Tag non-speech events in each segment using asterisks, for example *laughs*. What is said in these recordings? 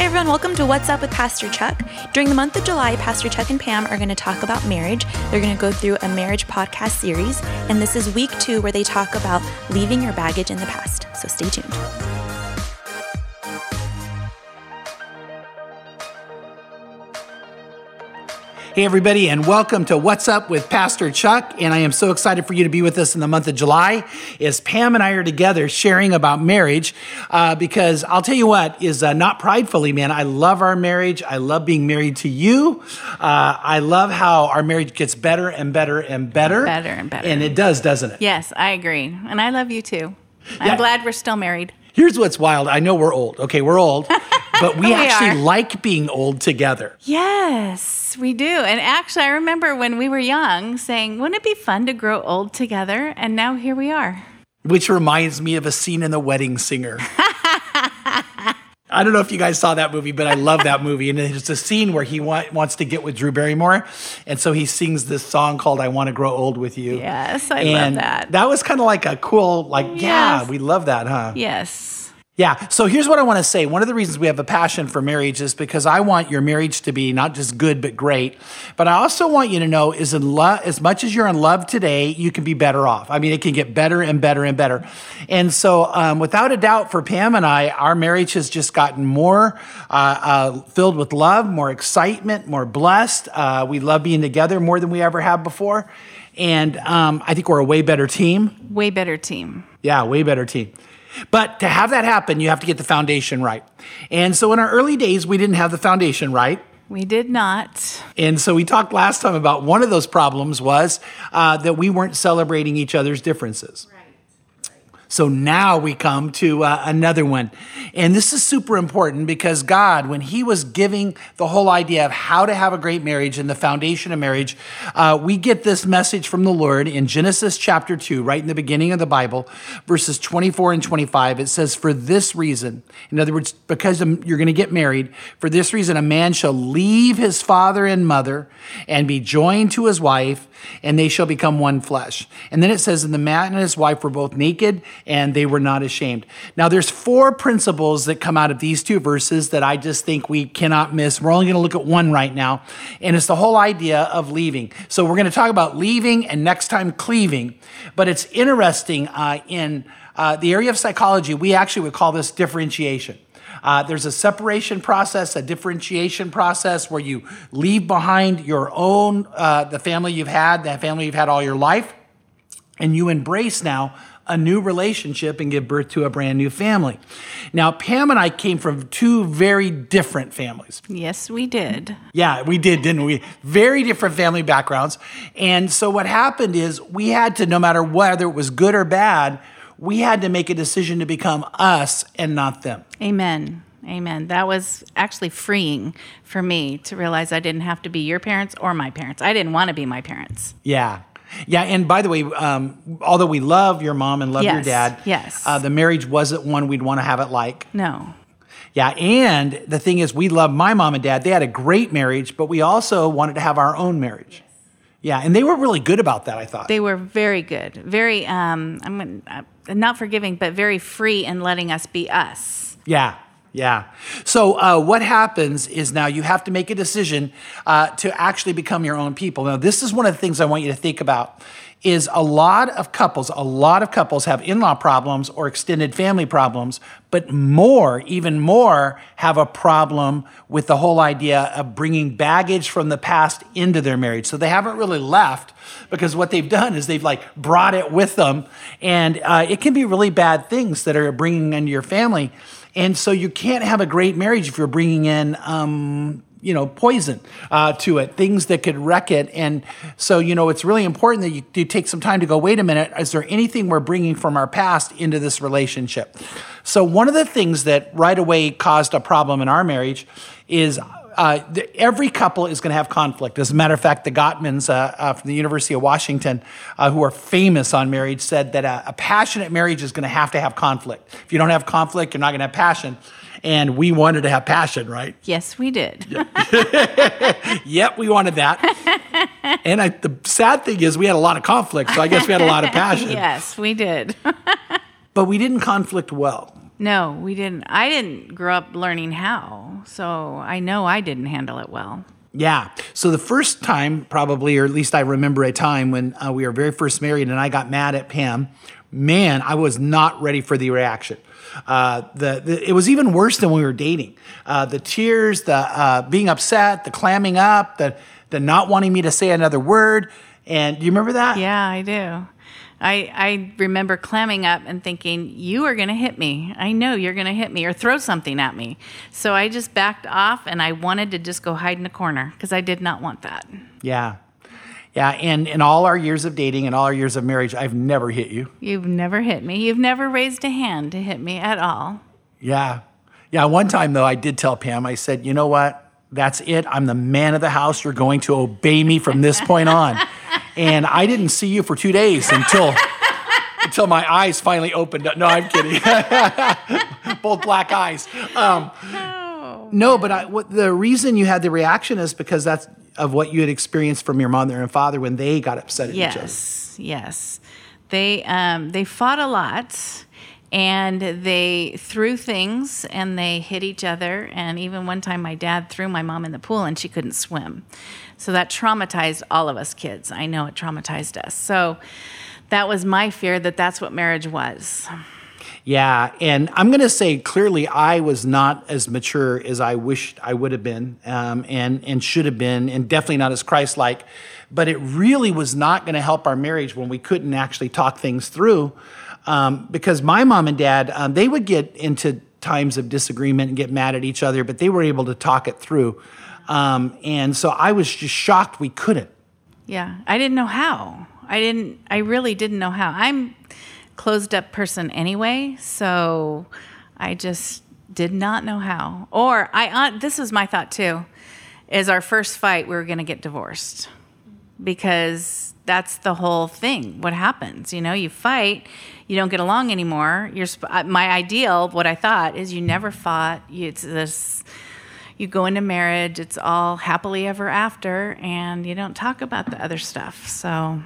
Hey everyone, welcome to What's Up with Pastor Chuck. During the month of July, Pastor Chuck and Pam are going to talk about marriage. They're going to go through a marriage podcast series, and this is week two where they talk about leaving your baggage in the past. So stay tuned. Hey, everybody, and welcome to What's Up with Pastor Chuck. And I am so excited for you to be with us in the month of July as Pam and I are together sharing about marriage. Uh, because I'll tell you what, is uh, not pridefully, man. I love our marriage. I love being married to you. Uh, I love how our marriage gets better and better and better. Better and better. And it does, doesn't it? Yes, I agree. And I love you too. I'm Yeah. glad we're still married. Here's what's wild. I know we're old. Okay, we're old, *laughs* but we, *laughs* We actually are. like being old together. Yes, we do. And actually, I remember when we were young saying, wouldn't it be fun to grow old together? And now here we are. which reminds me of a scene in The Wedding Singer. *laughs* I don't know if you guys saw that movie, but I love that movie. And it's a scene where he wa- wants to get with Drew Barrymore. And so he sings this song called I Want to Grow Old with You. Yes, I and love that. That was kind of like a cool, like, yeah, we love that, huh? Yes. Yeah. So here's what I want to say. One of the reasons we have a passion for marriage is because I want your marriage to be not just good but great. But I also want you to know is in love as much as you're in love today, you can be better off. I mean, it can get better and better and better. And so, um, without a doubt, for Pam and I, our marriage has just gotten more uh, uh, filled with love, more excitement, more blessed. Uh, we love being together more than we ever have before. And um, I think we're a way better team. Way better team. Yeah, way better team. But to have that happen, you have to get the foundation right. And so in our early days, we didn't have the foundation right. We did not. And so we talked last time about one of those problems was uh, that we weren't celebrating each other's differences. So now we come to uh, another one. And this is super important because God, when He was giving the whole idea of how to have a great marriage and the foundation of marriage, uh, we get this message from the Lord in Genesis chapter 2, right in the beginning of the Bible, verses 24 and 25. It says, For this reason, in other words, because you're going to get married, for this reason, a man shall leave his father and mother and be joined to his wife, and they shall become one flesh. And then it says, And the man and his wife were both naked and they were not ashamed. Now, there's four principles that come out of these two verses that I just think we cannot miss. We're only going to look at one right now, and it's the whole idea of leaving. So, we're going to talk about leaving and next time cleaving. But it's interesting uh, in uh, the area of psychology, we actually would call this differentiation. Uh, there's a separation process, a differentiation process where you leave behind your own, uh, the family you've had, that family you've had all your life, and you embrace now a new relationship and give birth to a brand new family. Now, Pam and I came from two very different families. Yes, we did. Yeah, we did, didn't we? Very different family backgrounds. And so what happened is we had to, no matter whether it was good or bad, we had to make a decision to become us and not them. Amen. Amen. That was actually freeing for me to realize I didn't have to be your parents or my parents. I didn't want to be my parents. Yeah. Yeah, and by the way, um, although we love your mom and love your dad, yes. uh, the marriage wasn't one we'd want to have it like. No. Yeah, and the thing is, we love my mom and dad. They had a great marriage, but we also wanted to have our own marriage. Yeah, and they were really good about that. I thought. They were very good, very um, I'm uh, not forgiving, but very free in letting us be us. Yeah, yeah. So uh, what happens is now you have to make a decision uh, to actually become your own people. Now, this is one of the things I want you to think about. Is a lot of couples, a lot of couples have in-law problems or extended family problems, but more, even more, have a problem with the whole idea of bringing baggage from the past into their marriage. So they haven't really left because what they've done is they've like brought it with them, and uh, it can be really bad things that are bringing into your family. And so you can't have a great marriage if you're bringing in, um, you know, poison uh, to it, things that could wreck it. And so, you know, it's really important that you, you take some time to go, wait a minute, is there anything we're bringing from our past into this relationship? So, one of the things that right away caused a problem in our marriage is uh, the, every couple is going to have conflict. As a matter of fact, the Gottmans uh, uh, from the University of Washington, uh, who are famous on marriage, said that a, a passionate marriage is going to have to have conflict. If you don't have conflict, you're not going to have passion. And we wanted to have passion, right? Yes, we did. *laughs* Yep, we wanted that. and I, the sad thing is, we had a lot of conflict, so I guess we had a lot of passion. *laughs* yes, we did. *laughs* But we didn't conflict well. No, we didn't. I didn't grow up learning how, so I know I didn't handle it well. Yeah. So the first time, probably, or at least I remember a time when uh, we were very first married and I got mad at Pam, man, I was not ready for the reaction. Uh, the, the, it was even worse than when we were dating. Uh, the tears, the uh, being upset, the clamming up, the, the not wanting me to say another word. And do you remember that? Yeah, I do. I, I remember clamming up and thinking, You are going to hit me. I know you're going to hit me or throw something at me. So I just backed off and I wanted to just go hide in a corner because I did not want that. Yeah. Yeah. And in all our years of dating and all our years of marriage, I've never hit you. You've never hit me. You've never raised a hand to hit me at all. Yeah. Yeah. One time, though, I did tell Pam, I said, You know what? That's it. I'm the man of the house. You're going to obey me from this point on. *laughs* and I didn't see you for two days until until my eyes finally opened up. No, I'm kidding. *laughs* Both black eyes. Um, no, no, but I, what, the reason you had the reaction is because that's of what you had experienced from your mother and father when they got upset at yes, each other. Yes, yes. They um, they fought a lot and they threw things and they hit each other. And even one time, my dad threw my mom in the pool and she couldn't swim. So that traumatized all of us kids. I know it traumatized us. So that was my fear that that's what marriage was. Yeah, and I'm going to say clearly, I was not as mature as I wished I would have been, um, and and should have been, and definitely not as Christ-like. But it really was not going to help our marriage when we couldn't actually talk things through um, because my mom and dad, um, they would get into times of disagreement and get mad at each other, but they were able to talk it through. Um, and so I was just shocked we couldn't. Yeah, I didn't know how. I didn't. I really didn't know how. I'm closed up person anyway, so I just did not know how. Or I. Uh, this was my thought too. Is our first fight we were going to get divorced because that's the whole thing. What happens? You know, you fight, you don't get along anymore. You're uh, my ideal. What I thought is you never fought. It's this. You go into marriage. It's all happily ever after, and you don't talk about the other stuff. So.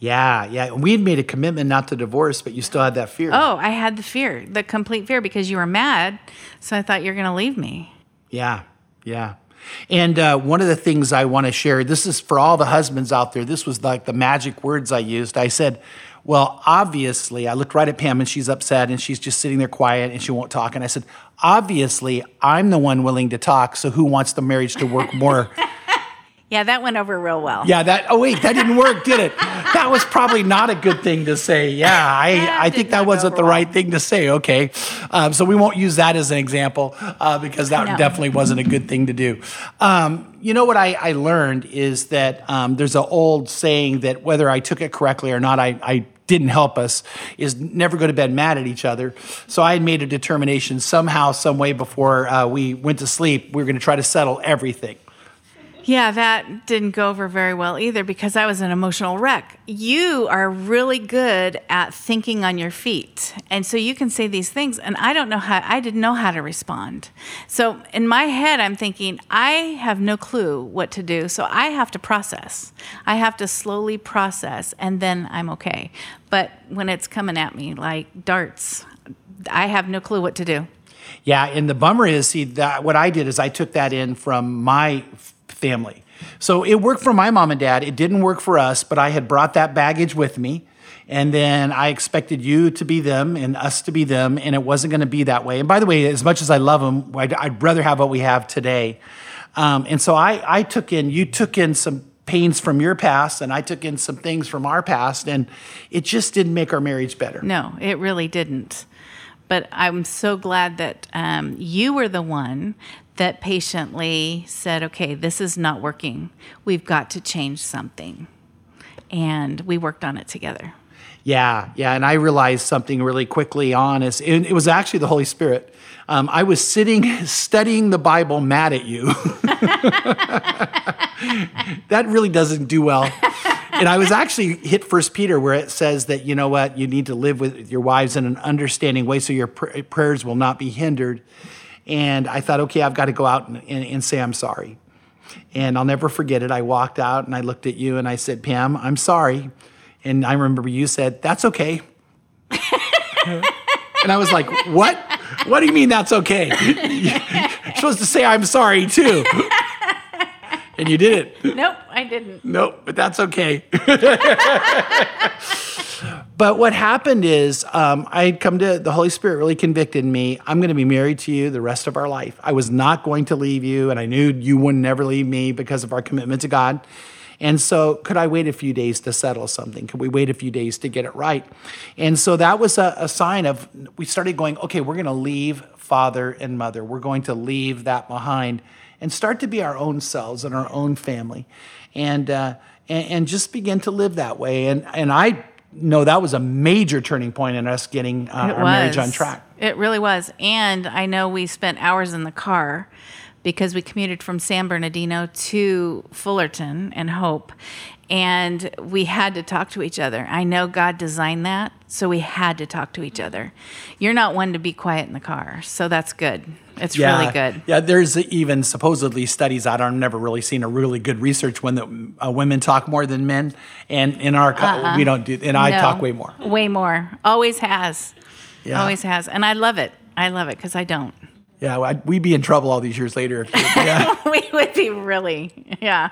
Yeah, yeah. We had made a commitment not to divorce, but you still had that fear. Oh, I had the fear, the complete fear, because you were mad. So I thought you're going to leave me. Yeah, yeah. And uh, one of the things I want to share, this is for all the husbands out there. This was like the magic words I used. I said, well, obviously, I looked right at Pam and she's upset and she's just sitting there quiet and she won't talk. And I said, obviously, I'm the one willing to talk. So who wants the marriage to work more? *laughs* Yeah, that went over real well. Yeah, that. Oh wait, that didn't work, did it? That was probably not a good thing to say. Yeah, I, I think that wasn't the well. right thing to say. Okay, um, so we won't use that as an example uh, because that no. definitely wasn't a good thing to do. Um, you know what I, I learned is that um, there's an old saying that whether I took it correctly or not, I, I didn't help us is never go to bed mad at each other. So I had made a determination somehow, some way before uh, we went to sleep, we were going to try to settle everything. Yeah, that didn't go over very well either because I was an emotional wreck. You are really good at thinking on your feet. And so you can say these things and I don't know how I didn't know how to respond. So in my head I'm thinking I have no clue what to do. So I have to process. I have to slowly process and then I'm okay. But when it's coming at me like darts, I have no clue what to do. Yeah, and the bummer is, see, that what I did is I took that in from my family. So it worked for my mom and dad. It didn't work for us, but I had brought that baggage with me. And then I expected you to be them and us to be them, and it wasn't going to be that way. And by the way, as much as I love them, I'd, I'd rather have what we have today. Um, and so I, I took in, you took in some pains from your past, and I took in some things from our past, and it just didn't make our marriage better. No, it really didn't. But I'm so glad that um, you were the one that patiently said, okay, this is not working. We've got to change something. And we worked on it together. Yeah, yeah. And I realized something really quickly on is it was actually the Holy Spirit. Um, I was sitting studying the Bible mad at you. *laughs* that really doesn't do well. And I was actually hit First Peter where it says that you know what you need to live with your wives in an understanding way so your pr- prayers will not be hindered. And I thought, okay, I've got to go out and, and, and say I'm sorry. And I'll never forget it. I walked out and I looked at you and I said, Pam, I'm sorry. And I remember you said, that's okay. And I was like, what? What do you mean that's okay? You're supposed to say I'm sorry too. And you did it. Nope, I didn't. Nope, but that's okay. *laughs* but what happened is um, I had come to the Holy Spirit really convicted me. I'm going to be married to you the rest of our life. I was not going to leave you, and I knew you would never leave me because of our commitment to God. And so, could I wait a few days to settle something? Could we wait a few days to get it right? And so that was a, a sign of we started going, okay, we're going to leave father and mother. We're going to leave that behind and start to be our own selves and our own family, and uh, and, and just begin to live that way. And and I know that was a major turning point in us getting uh, our marriage on track. It really was. And I know we spent hours in the car because we commuted from San Bernardino to Fullerton and Hope. And we had to talk to each other. I know God designed that, so we had to talk to each other. You're not one to be quiet in the car, so that's good. It's really good. Yeah, there's even supposedly studies out. I've never really seen a really good research when the, uh, women talk more than men, and in our co- we don't do. And I Uh-uh. Talk way more. Way more. Always has. Yeah. Always has. And I love it. I love it because I don't. Yeah, I, we'd be in trouble all these years later. Yeah. *laughs* we would be really, yeah.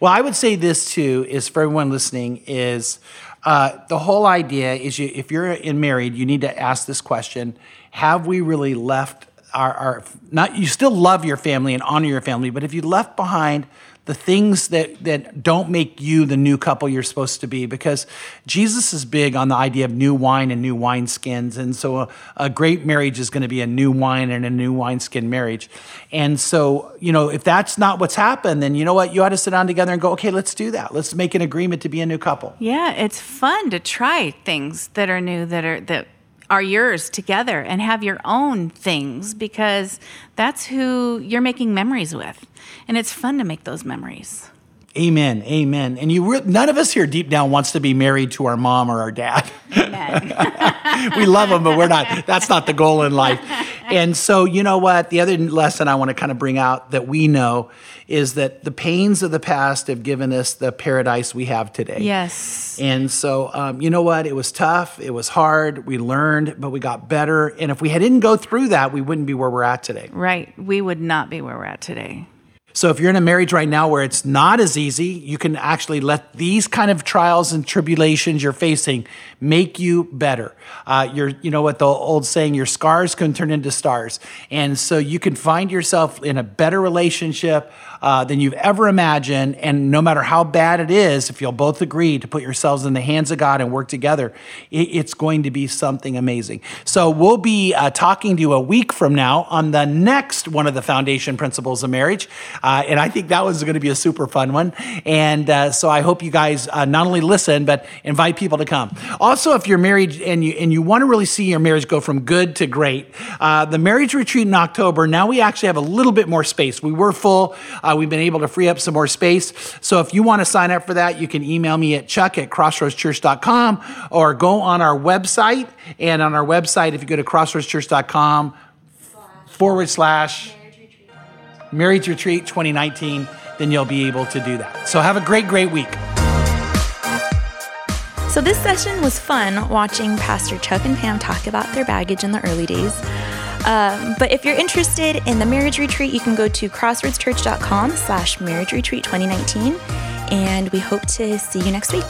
Well, I would say this too is for everyone listening is uh, the whole idea is you if you're in married, you need to ask this question: Have we really left our, our not? You still love your family and honor your family, but if you left behind the things that that don't make you the new couple you're supposed to be, because Jesus is big on the idea of new wine and new wineskins, and so a, a great marriage is going to be a new wine and a new wineskin marriage. And so, you know, if that's not what's happened, then you know what? You ought to sit down together and go, okay, let's do that. Let's make an agreement to be a new couple. Yeah, it's fun to try things that are new that are that are yours together and have your own things because that's who you're making memories with. And it's fun to make those memories. Amen. Amen. And you, re- none of us here deep down wants to be married to our mom or our dad. Amen. *laughs* we love them, but we're not. That's not the goal in life. And so, you know what? The other lesson I want to kind of bring out that we know is that the pains of the past have given us the paradise we have today. yes. And so, um, you know what? It was tough. It was hard. We learned, but we got better. And if we didn't go through that, we wouldn't be where we're at today. Right. We would not be where we're at today. So if you're in a marriage right now where it's not as easy, you can actually let these kind of trials and tribulations you're facing make you better. Uh, you're, you know what the old saying, your scars can turn into stars. And so you can find yourself in a better relationship uh, than you've ever imagined. And no matter how bad it is, if you'll both agree to put yourselves in the hands of God and work together, it, it's going to be something amazing. So we'll be uh, talking to you a week from now on the next one of the foundation principles of marriage. Uh, and I think that was going to be a super fun one. And uh, so I hope you guys uh, not only listen, but invite people to come. Also, if you're married and you, and you want to really see your marriage go from good to great, uh, the marriage retreat in October, now we actually have a little bit more space. We were full. Uh, we've been able to free up some more space. So if you want to sign up for that, you can email me at chuck at crossroadschurch.com or go on our website. And on our website, if you go to crossroadschurch.com forward slash marriage retreat 2019, then you'll be able to do that. So have a great, great week. So, this session was fun watching Pastor Chuck and Pam talk about their baggage in the early days. Um, but if you're interested in the marriage retreat, you can go to crossroadschurch.com slash marriage retreat 2019. And we hope to see you next week.